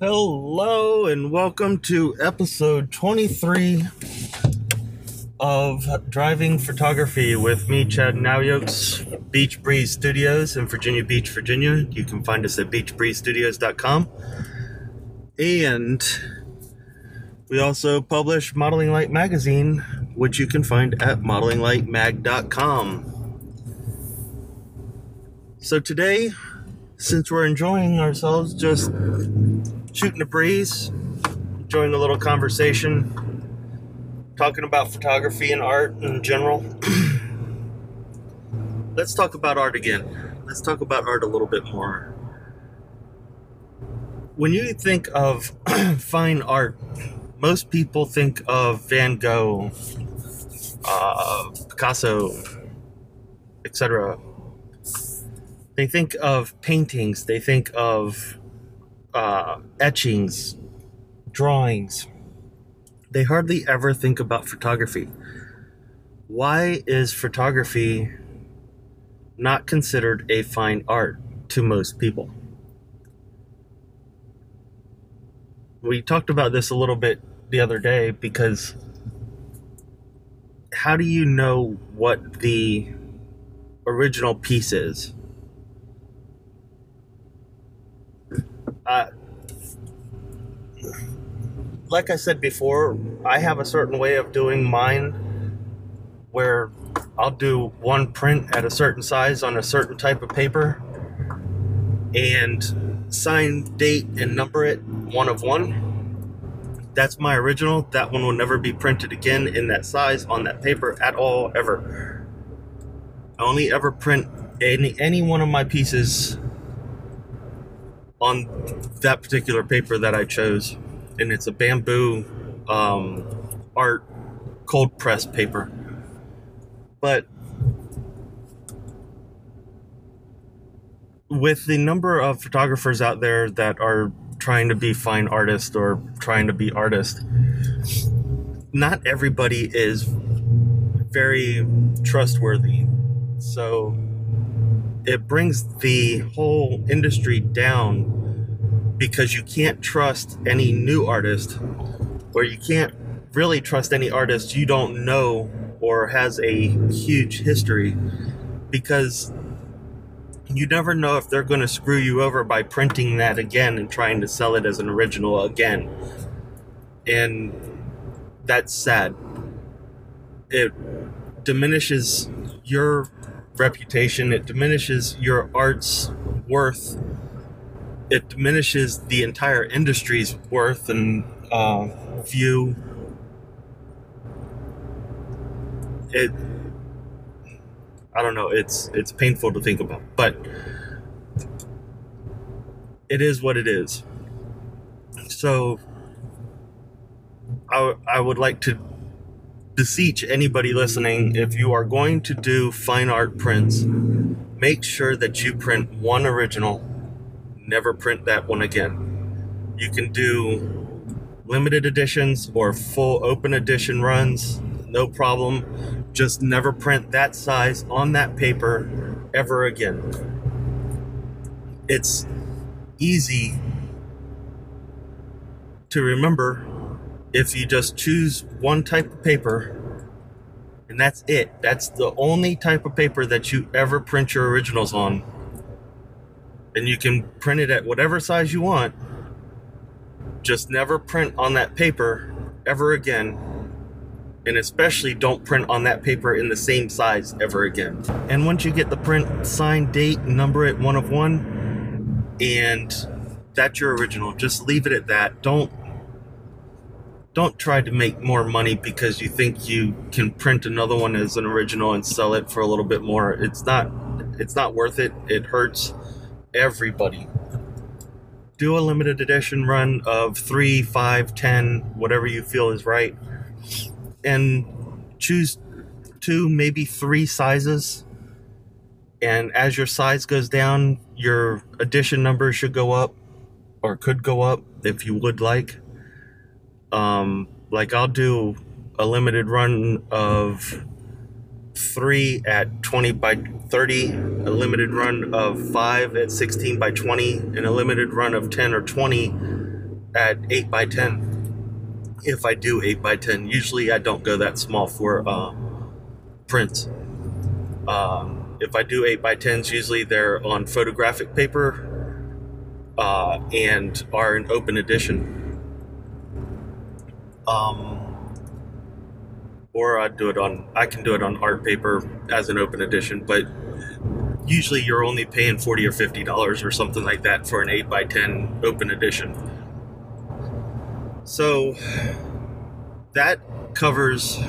Hello and welcome to episode 23 of Driving Photography with me, Chad Nauyokes, Beach Breeze Studios in Virginia Beach, Virginia. You can find us at beachbreezestudios.com. And we also publish Modeling Light Magazine, which you can find at modelinglightmag.com. So today, since we're enjoying ourselves just shooting a breeze, enjoying a little conversation, talking about photography and art in general. Let's talk about art again. Let's talk about art a little bit more. When you think of fine art, most people think of Van Gogh, uh, Picasso, etc. They think of paintings, they think of uh, etchings, drawings. They hardly ever think about photography. Why is photography not considered a fine art to most people? We talked about this a little bit the other day because how do you know what the original piece is? Uh, like I said before, I have a certain way of doing mine where I'll do one print at a certain size on a certain type of paper and sign, date, and number it one of one. That's my original. That one will never be printed again in that size on that paper at all, ever. I only ever print any, any one of my pieces on that particular paper that I chose, and it's a bamboo um, art cold press paper. But with the number of photographers out there that are trying to be fine artists or trying to be artists, not everybody is very trustworthy. So it brings the whole industry down because you can't trust any new artist or you can't really trust any artist you don't know or has a huge history because you never know if they're going to screw you over by printing that again and trying to sell it as an original again. And that's sad. It diminishes your reputation, it diminishes your art's worth, it diminishes the entire industry's worth and uh, view. It, I don't know. It's it's painful to think about, but it is what it is. So, I I would like to beseech anybody listening if you are going to do fine art prints, make sure that you print one original. Never print that one again. You can do limited editions or full open edition runs, no problem. Just never print that size on that paper ever again. It's easy to remember if you just choose one type of paper and that's it. That's the only type of paper that you ever print your originals on. And you can print it at whatever size you want. Just never print on that paper ever again. And especially don't print on that paper in the same size ever again. And once you get the print, sign, date, number it one of one, and that's your original. Just leave it at that. Don't don't try to make more money because you think you can print another one as an original and sell it for a little bit more. It's not it's not worth it. It hurts everybody. Do a limited edition run of three, five, ten, whatever you feel is right. And choose two, maybe three sizes. And as your size goes down, your edition number should go up or could go up if you would like um, like I'll do a limited run of three at 20 by 30, a limited run of five at 16 by 20, and a limited run of 10 or 20 at 8 by 10 if I do 8 by 10 usually I don't go that small for uh, prints. Um, if I do 8 by 10s usually they're on photographic paper uh, and are an open edition um, or I do it on I can do it on art paper as an open edition but usually you're only paying 40 or 50 dollars or something like that for an 8 by 10 open edition. So that covers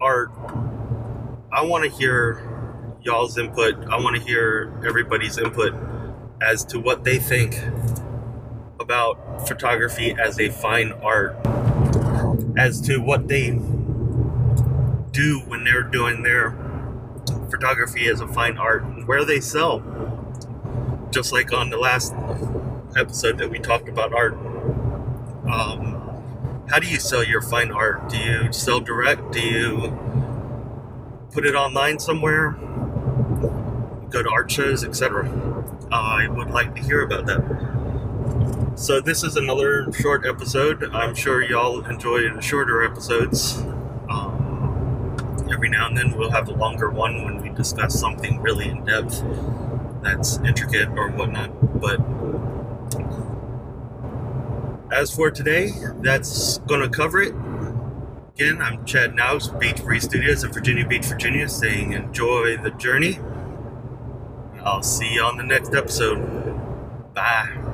art. I want to hear y'all's input. I want to hear everybody's input as to what they think about photography as a fine art as to what they do when they're doing their photography as a fine art and where they sell. Just like on the last episode that we talked about art. Um, how do you sell your fine art? Do you sell direct? Do you put it online somewhere? Go to art shows, etc. I would like to hear about that. So, this is another short episode. I'm sure y'all enjoy shorter episodes. Um, every now and then we'll have a longer one when we discuss something really in depth that's intricate or whatnot. But as for today, that's going to cover it. Again, I'm Chad Nouse, Beach Breeze Studios in Virginia Beach, Virginia, saying enjoy the journey. I'll see you on the next episode. Bye.